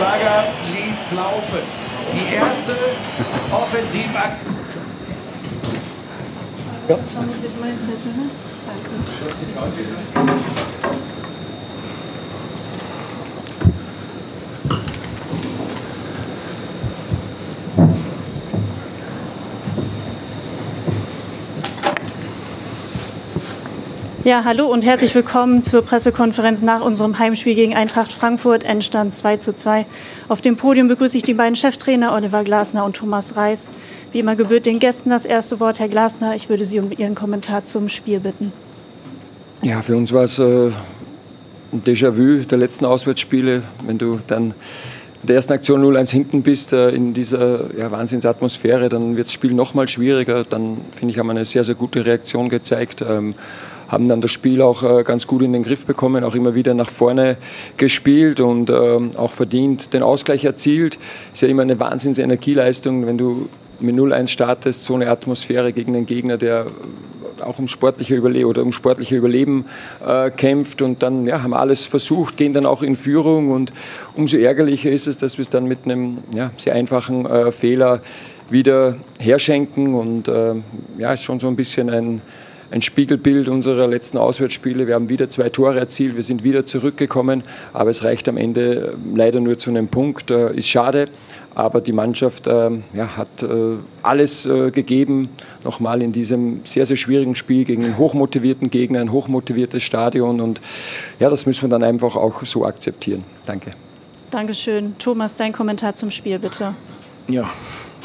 Schlager ließ laufen. Die erste Offensivaktion. Ja. Danke. Ja, hallo und herzlich willkommen zur Pressekonferenz nach unserem Heimspiel gegen Eintracht Frankfurt, Endstand 2 zu 2. Auf dem Podium begrüße ich die beiden Cheftrainer Oliver Glasner und Thomas Reis. Wie immer gebührt den Gästen das erste Wort. Herr Glasner, ich würde Sie um Ihren Kommentar zum Spiel bitten. Ja, für uns war es äh, ein Déjà-vu der letzten Auswärtsspiele, wenn du dann in der ersten Aktion 0-1 hinten bist, äh, in dieser ja, Wahnsinnsatmosphäre, dann wird das Spiel noch mal schwieriger. Dann, finde ich, haben wir eine sehr, sehr gute Reaktion gezeigt. Ähm, haben dann das Spiel auch äh, ganz gut in den Griff bekommen, auch immer wieder nach vorne gespielt und ähm, auch verdient den Ausgleich erzielt. Ist ja immer eine Wahnsinns-Energieleistung, wenn du mit 0-1 startest, so eine Atmosphäre gegen einen Gegner, der auch um sportliche Überleben oder um sportliche Überleben äh, kämpft und dann ja, haben alles versucht, gehen dann auch in Führung und umso ärgerlicher ist es, dass wir es dann mit einem ja, sehr einfachen äh, Fehler wieder herschenken und äh, ja, ist schon so ein bisschen ein ein Spiegelbild unserer letzten Auswärtsspiele. Wir haben wieder zwei Tore erzielt, wir sind wieder zurückgekommen, aber es reicht am Ende äh, leider nur zu einem Punkt. Äh, ist schade, aber die Mannschaft äh, ja, hat äh, alles äh, gegeben, nochmal in diesem sehr, sehr schwierigen Spiel gegen einen hochmotivierten Gegner, ein hochmotiviertes Stadion. Und ja, das müssen wir dann einfach auch so akzeptieren. Danke. Dankeschön. Thomas, dein Kommentar zum Spiel, bitte. Ja,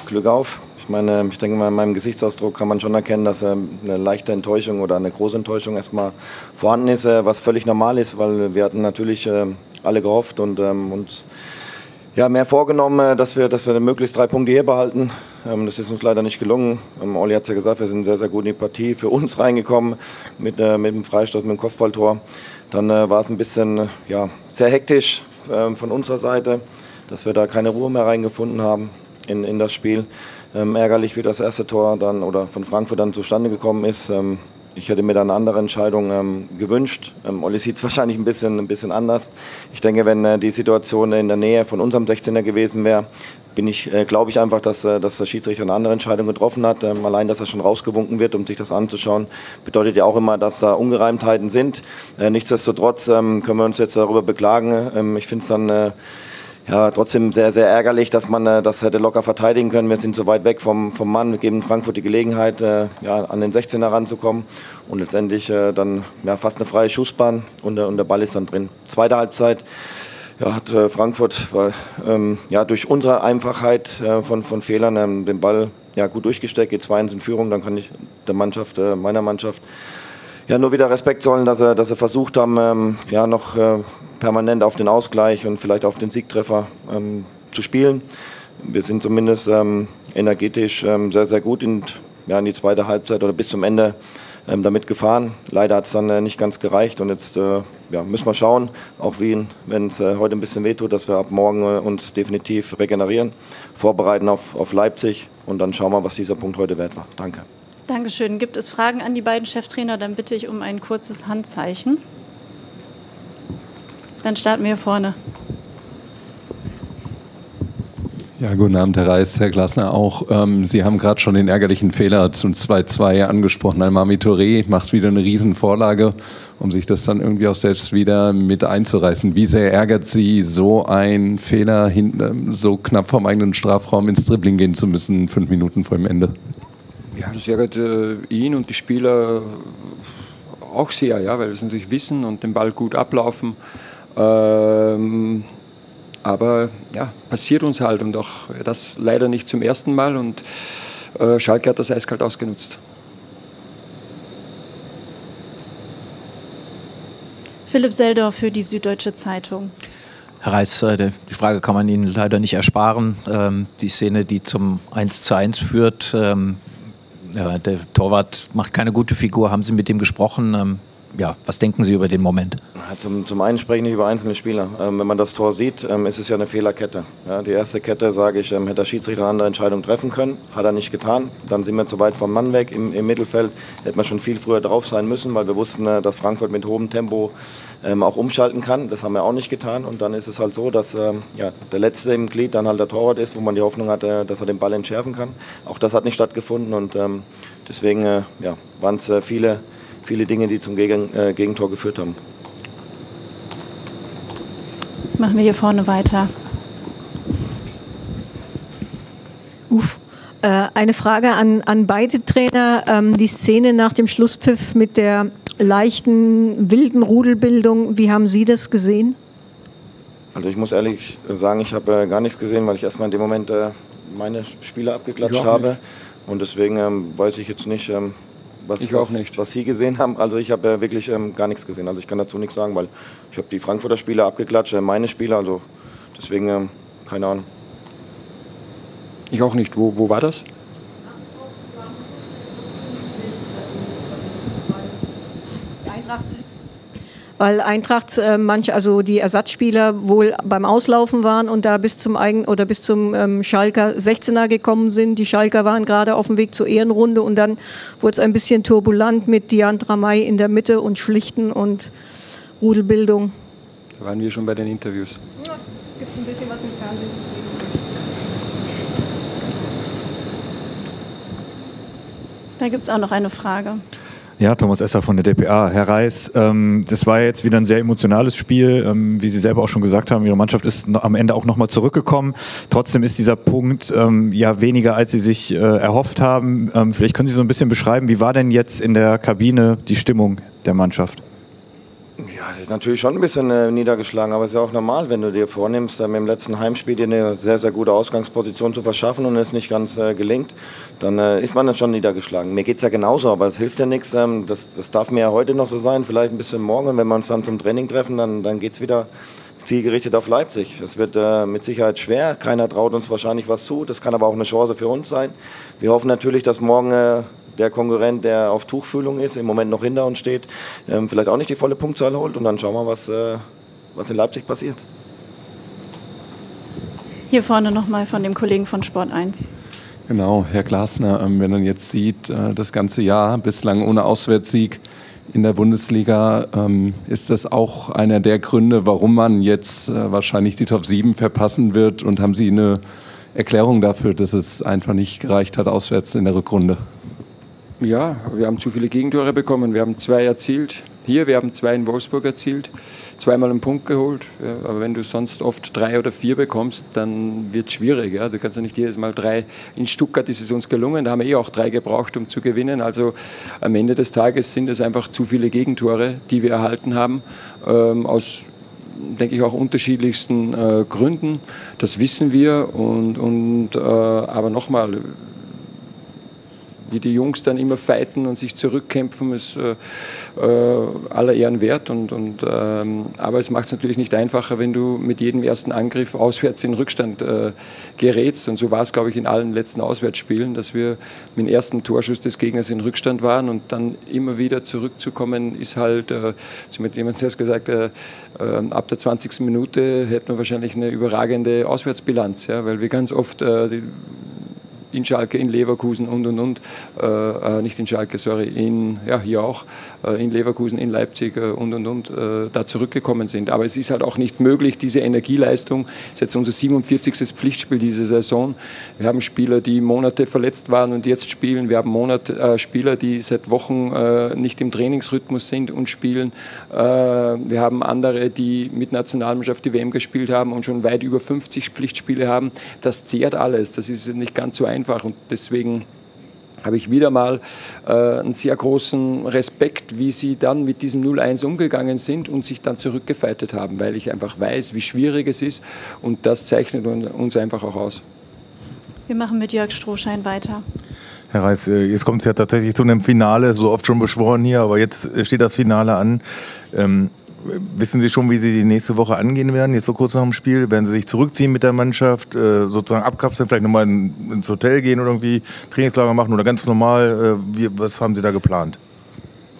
Glück auf. Ich meine, ich denke mal, in meinem Gesichtsausdruck kann man schon erkennen, dass ähm, eine leichte Enttäuschung oder eine große Enttäuschung erstmal vorhanden ist, äh, was völlig normal ist, weil wir hatten natürlich ähm, alle gehofft und ähm, uns ja, mehr vorgenommen, äh, dass wir, dass wir möglichst drei Punkte hier behalten. Das ist uns leider nicht gelungen. Olli hat es ja gesagt, wir sind sehr, sehr gut in die Partie für uns reingekommen mit, äh, mit dem Freistoß, mit dem Kopfballtor. Dann war es ein bisschen ja, sehr hektisch von unserer Seite, dass wir da keine Ruhe mehr reingefunden haben in, in das Spiel. Ähm, ärgerlich, wie das erste Tor dann oder von Frankfurt dann zustande gekommen ist. Ähm, ich hätte mir da eine andere Entscheidung ähm, gewünscht. Ähm, Olli sieht es wahrscheinlich ein bisschen, ein bisschen anders. Ich denke, wenn äh, die Situation in der Nähe von unserem 16er gewesen wäre, bin ich, äh, glaube ich einfach, dass, äh, dass der Schiedsrichter eine andere Entscheidung getroffen hat. Ähm, allein, dass er schon rausgewunken wird, um sich das anzuschauen, bedeutet ja auch immer, dass da Ungereimtheiten sind. Äh, nichtsdestotrotz ähm, können wir uns jetzt darüber beklagen. Ähm, ich finde es dann äh, ja, trotzdem sehr, sehr ärgerlich, dass man äh, das hätte locker verteidigen können. Wir sind so weit weg vom, vom Mann. Wir geben Frankfurt die Gelegenheit, äh, ja, an den 16er ranzukommen. Und letztendlich äh, dann ja, fast eine freie Schussbahn und, äh, und der Ball ist dann drin. Zweite Halbzeit ja, hat äh, Frankfurt war, ähm, ja, durch unsere Einfachheit äh, von, von Fehlern ähm, den Ball ja, gut durchgesteckt. Geht 2-1 in Führung, dann kann ich der Mannschaft, meiner Mannschaft ja, nur wieder Respekt zollen, dass sie, dass sie versucht haben, ähm, ja, noch äh, permanent auf den Ausgleich und vielleicht auf den Siegtreffer ähm, zu spielen. Wir sind zumindest ähm, energetisch ähm, sehr, sehr gut in, ja, in die zweite Halbzeit oder bis zum Ende ähm, damit gefahren. Leider hat es dann äh, nicht ganz gereicht und jetzt äh, ja, müssen wir schauen, auch wenn es äh, heute ein bisschen wehtut, dass wir ab morgen äh, uns definitiv regenerieren, vorbereiten auf, auf Leipzig und dann schauen wir, was dieser Punkt heute wert war. Danke. Dankeschön. Gibt es Fragen an die beiden Cheftrainer? Dann bitte ich um ein kurzes Handzeichen. Dann starten wir hier vorne. Ja, guten Abend, Herr Reis, Herr Glasner auch. Ähm, Sie haben gerade schon den ärgerlichen Fehler zum 2-2 angesprochen. Almami Touré macht wieder eine Riesenvorlage, um sich das dann irgendwie auch selbst wieder mit einzureißen. Wie sehr ärgert Sie so ein Fehler, hin, so knapp vom eigenen Strafraum ins Dribbling gehen zu müssen, fünf Minuten vor dem Ende? Ja, das ärgert äh, ihn und die Spieler auch sehr, ja, weil wir es natürlich wissen und den Ball gut ablaufen. Ähm, aber ja, passiert uns halt und auch das leider nicht zum ersten Mal und äh, Schalke hat das eiskalt ausgenutzt. Philipp Seldorf für die Süddeutsche Zeitung. Herr Reis, äh, die Frage kann man Ihnen leider nicht ersparen. Ähm, die Szene, die zum 1 zu 1 führt, ähm, der Torwart macht keine gute Figur. Haben Sie mit ihm gesprochen? Ja, was denken Sie über den Moment? Zum, zum einen spreche ich nicht über einzelne Spieler. Ähm, wenn man das Tor sieht, ähm, ist es ja eine Fehlerkette. Ja, die erste Kette, sage ich, ähm, hätte der Schiedsrichter eine andere Entscheidung treffen können. Hat er nicht getan. Dann sind wir zu weit vom Mann weg. Im, im Mittelfeld hätte man schon viel früher drauf sein müssen, weil wir wussten, äh, dass Frankfurt mit hohem Tempo ähm, auch umschalten kann. Das haben wir auch nicht getan. Und dann ist es halt so, dass ähm, ja, der letzte im Glied dann halt der Torwart ist, wo man die Hoffnung hatte, dass er den Ball entschärfen kann. Auch das hat nicht stattgefunden. Und ähm, deswegen äh, ja, waren es äh, viele viele Dinge, die zum Gegen, äh, Gegentor geführt haben. Machen wir hier vorne weiter. Uff. Äh, eine Frage an, an beide Trainer. Ähm, die Szene nach dem Schlusspfiff mit der leichten, wilden Rudelbildung, wie haben Sie das gesehen? Also ich muss ehrlich sagen, ich habe äh, gar nichts gesehen, weil ich erstmal in dem Moment äh, meine Spieler abgeklatscht habe. Und deswegen ähm, weiß ich jetzt nicht, ähm, was, ich auch nicht. was Sie gesehen haben. Also ich habe ja wirklich ähm, gar nichts gesehen. Also ich kann dazu nichts sagen, weil ich habe die Frankfurter Spieler abgeklatscht, äh, meine Spieler, also deswegen ähm, keine Ahnung. Ich auch nicht. Wo, wo war das? Die Eintracht weil Eintracht äh, manche, also die Ersatzspieler wohl beim Auslaufen waren und da bis zum Eigen oder bis zum ähm, Schalker 16er gekommen sind. Die Schalker waren gerade auf dem Weg zur Ehrenrunde und dann wurde es ein bisschen turbulent mit Diandra May in der Mitte und Schlichten und Rudelbildung. Da waren wir schon bei den Interviews. Ja, Gibt es ein bisschen was im Fernsehen zu sehen? Da gibt es auch noch eine Frage. Ja, Thomas Esser von der DPA. Herr Reis, ähm, das war jetzt wieder ein sehr emotionales Spiel. Ähm, wie Sie selber auch schon gesagt haben, Ihre Mannschaft ist am Ende auch nochmal zurückgekommen. Trotzdem ist dieser Punkt ähm, ja weniger, als Sie sich äh, erhofft haben. Ähm, vielleicht können Sie so ein bisschen beschreiben, wie war denn jetzt in der Kabine die Stimmung der Mannschaft? Ja, das ist natürlich schon ein bisschen äh, niedergeschlagen, aber es ist ja auch normal, wenn du dir vornimmst, äh, mit dem letzten Heimspiel dir eine sehr, sehr gute Ausgangsposition zu verschaffen und es nicht ganz äh, gelingt, dann äh, ist man schon niedergeschlagen. Mir geht es ja genauso, aber es hilft ja nichts. Ähm, das, das darf mir ja heute noch so sein, vielleicht ein bisschen morgen. Und wenn wir uns dann zum Training treffen, dann, dann geht es wieder zielgerichtet auf Leipzig. Es wird äh, mit Sicherheit schwer. Keiner traut uns wahrscheinlich was zu. Das kann aber auch eine Chance für uns sein. Wir hoffen natürlich, dass morgen äh, der Konkurrent, der auf Tuchfühlung ist, im Moment noch hinter uns steht, ähm, vielleicht auch nicht die volle Punktzahl holt. Und dann schauen wir, was, äh, was in Leipzig passiert. Hier vorne nochmal von dem Kollegen von Sport 1. Genau, Herr Glasner, ähm, wenn man jetzt sieht, äh, das ganze Jahr bislang ohne Auswärtssieg in der Bundesliga, ähm, ist das auch einer der Gründe, warum man jetzt äh, wahrscheinlich die Top 7 verpassen wird? Und haben Sie eine Erklärung dafür, dass es einfach nicht gereicht hat auswärts in der Rückrunde? Ja, wir haben zu viele Gegentore bekommen. Wir haben zwei erzielt. Hier, wir haben zwei in Wolfsburg erzielt, zweimal einen Punkt geholt. Ja, aber wenn du sonst oft drei oder vier bekommst, dann wird es schwierig. Ja. Du kannst ja nicht jedes Mal drei. In Stuttgart ist es uns gelungen, da haben wir eh auch drei gebraucht, um zu gewinnen. Also am Ende des Tages sind es einfach zu viele Gegentore, die wir erhalten haben. Ähm, aus denke ich, auch unterschiedlichsten äh, Gründen. Das wissen wir. Und, und, äh, aber nochmal, wie die Jungs dann immer fighten und sich zurückkämpfen, ist äh, äh, aller Ehren wert. Und, und, ähm, aber es macht es natürlich nicht einfacher, wenn du mit jedem ersten Angriff auswärts in Rückstand äh, gerätst. Und so war es, glaube ich, in allen letzten Auswärtsspielen, dass wir mit dem ersten Torschuss des Gegners in Rückstand waren und dann immer wieder zurückzukommen, ist halt, äh, so mit jemand zuerst gesagt, äh, ähm, ab der 20. Minute hätten wir wahrscheinlich eine überragende Auswärtsbilanz, ja, weil wir ganz oft äh, die, in Schalke, in Leverkusen und und und, äh, äh, nicht in Schalke, sorry, in, ja, hier auch, äh, in Leverkusen, in Leipzig äh, und und und, äh, da zurückgekommen sind. Aber es ist halt auch nicht möglich, diese Energieleistung, das ist jetzt unser 47. Pflichtspiel diese Saison. Wir haben Spieler, die Monate verletzt waren und jetzt spielen. Wir haben Monat, äh, Spieler, die seit Wochen nicht im Trainingsrhythmus sind und spielen. wir haben andere, die mit Nationalmannschaft die WM gespielt haben und schon weit über 50 Pflichtspiele haben. Das zehrt alles. Das ist nicht ganz so einfach einfach. Und deswegen habe ich wieder mal äh, einen sehr großen Respekt, wie sie dann mit diesem 0-1 umgegangen sind und sich dann zurückgefeitet haben, weil ich einfach weiß, wie schwierig es ist und das zeichnet uns einfach auch aus. Wir machen mit Jörg Strohschein weiter. Herr Reis, äh, jetzt kommt es ja tatsächlich zu einem Finale, so oft schon beschworen hier, aber jetzt steht das Finale an. Ähm, Wissen Sie schon, wie Sie die nächste Woche angehen werden, jetzt so kurz nach dem Spiel? Werden Sie sich zurückziehen mit der Mannschaft, äh, sozusagen abkapseln, vielleicht nochmal ins Hotel gehen oder irgendwie Trainingslager machen oder ganz normal? Äh, wie, was haben Sie da geplant?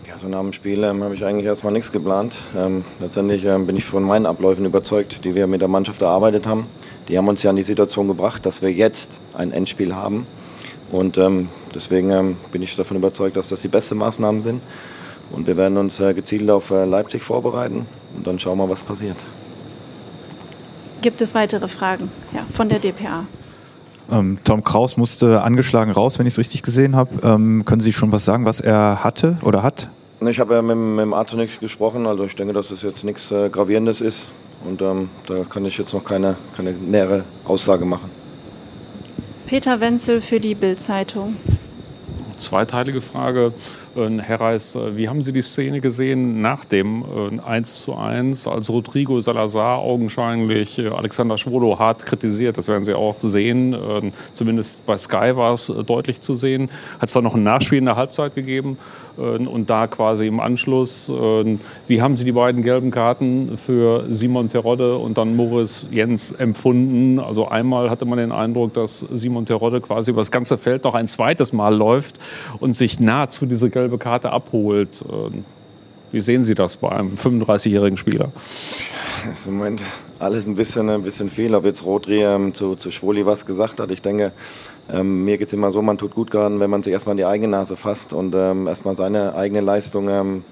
Ja, Also nach dem Spiel ähm, habe ich eigentlich erstmal nichts geplant. Ähm, letztendlich ähm, bin ich von meinen Abläufen überzeugt, die wir mit der Mannschaft erarbeitet haben. Die haben uns ja in die Situation gebracht, dass wir jetzt ein Endspiel haben. Und ähm, deswegen ähm, bin ich davon überzeugt, dass das die besten Maßnahmen sind. Und wir werden uns äh, gezielt auf äh, Leipzig vorbereiten und dann schauen wir, was passiert. Gibt es weitere Fragen ja, von der DPA? Ähm, Tom Kraus musste angeschlagen raus, wenn ich es richtig gesehen habe. Ähm, können Sie schon was sagen, was er hatte oder hat? Ich habe ja mit, mit dem Arzt gesprochen, also ich denke, dass es jetzt nichts äh, Gravierendes ist. Und ähm, da kann ich jetzt noch keine, keine nähere Aussage machen. Peter Wenzel für die Bild-Zeitung. Zweiteilige Frage. Äh, Herr Reis, äh, wie haben Sie die Szene gesehen nach dem 1 zu 1, als Rodrigo Salazar augenscheinlich äh, Alexander Schwolo hart kritisiert? Das werden Sie auch sehen. Zumindest bei Sky war es deutlich zu sehen. Hat es da noch ein Nachspiel in der Halbzeit gegeben? Und da quasi im Anschluss, wie haben Sie die beiden gelben Karten für Simon Terodde und dann Moritz Jens empfunden? Also einmal hatte man den Eindruck, dass Simon Terodde quasi über das ganze Feld noch ein zweites Mal läuft und sich nahezu diese gelbe gelbe Karte abholt. Ähm, wie sehen Sie das bei einem 35-jährigen Spieler? Das ist im Moment alles ein bisschen, ein bisschen viel. Ob jetzt Rodri ähm, zu, zu Schwoli was gesagt hat, ich denke, ähm, mir geht es immer so, man tut gut daran, wenn man sich erstmal die eigene Nase fasst und ähm, erstmal seine eigene Leistung ähm,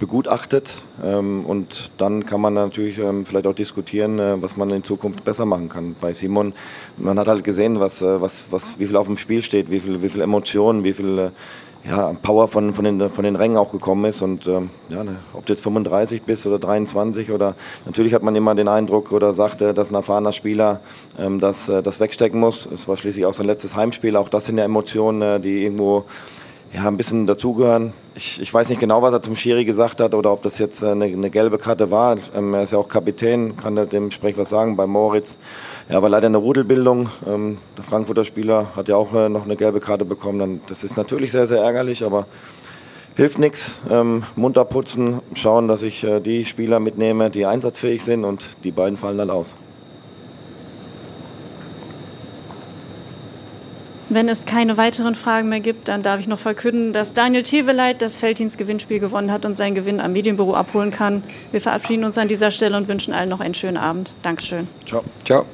begutachtet. Ähm, und dann kann man natürlich ähm, vielleicht auch diskutieren, äh, was man in Zukunft besser machen kann. Bei Simon, man hat halt gesehen, was, äh, was, was, wie viel auf dem Spiel steht, wie viel, wie viel Emotionen, wie viel äh, ja, Power von, von, den, von den Rängen auch gekommen ist. Und ähm, ja, ne, ob du jetzt 35 bist oder 23 oder natürlich hat man immer den Eindruck oder sagte, dass ein erfahrener Spieler ähm, das, äh, das wegstecken muss. Es war schließlich auch sein letztes Heimspiel. Auch das sind ja Emotionen, äh, die irgendwo ja, ein bisschen dazugehören. Ich, ich weiß nicht genau, was er zum Schiri gesagt hat oder ob das jetzt eine, eine gelbe Karte war. Ähm, er ist ja auch Kapitän, kann dementsprechend was sagen bei Moritz. Ja, aber leider eine Rudelbildung. Ähm, der Frankfurter Spieler hat ja auch äh, noch eine gelbe Karte bekommen. Das ist natürlich sehr, sehr ärgerlich, aber hilft nichts. Ähm, munter putzen, schauen, dass ich äh, die Spieler mitnehme, die einsatzfähig sind und die beiden fallen dann aus. Wenn es keine weiteren Fragen mehr gibt, dann darf ich noch verkünden, dass Daniel Teveleit das Felddienst-Gewinnspiel gewonnen hat und seinen Gewinn am Medienbüro abholen kann. Wir verabschieden uns an dieser Stelle und wünschen allen noch einen schönen Abend. Dankeschön. Ciao. Ciao.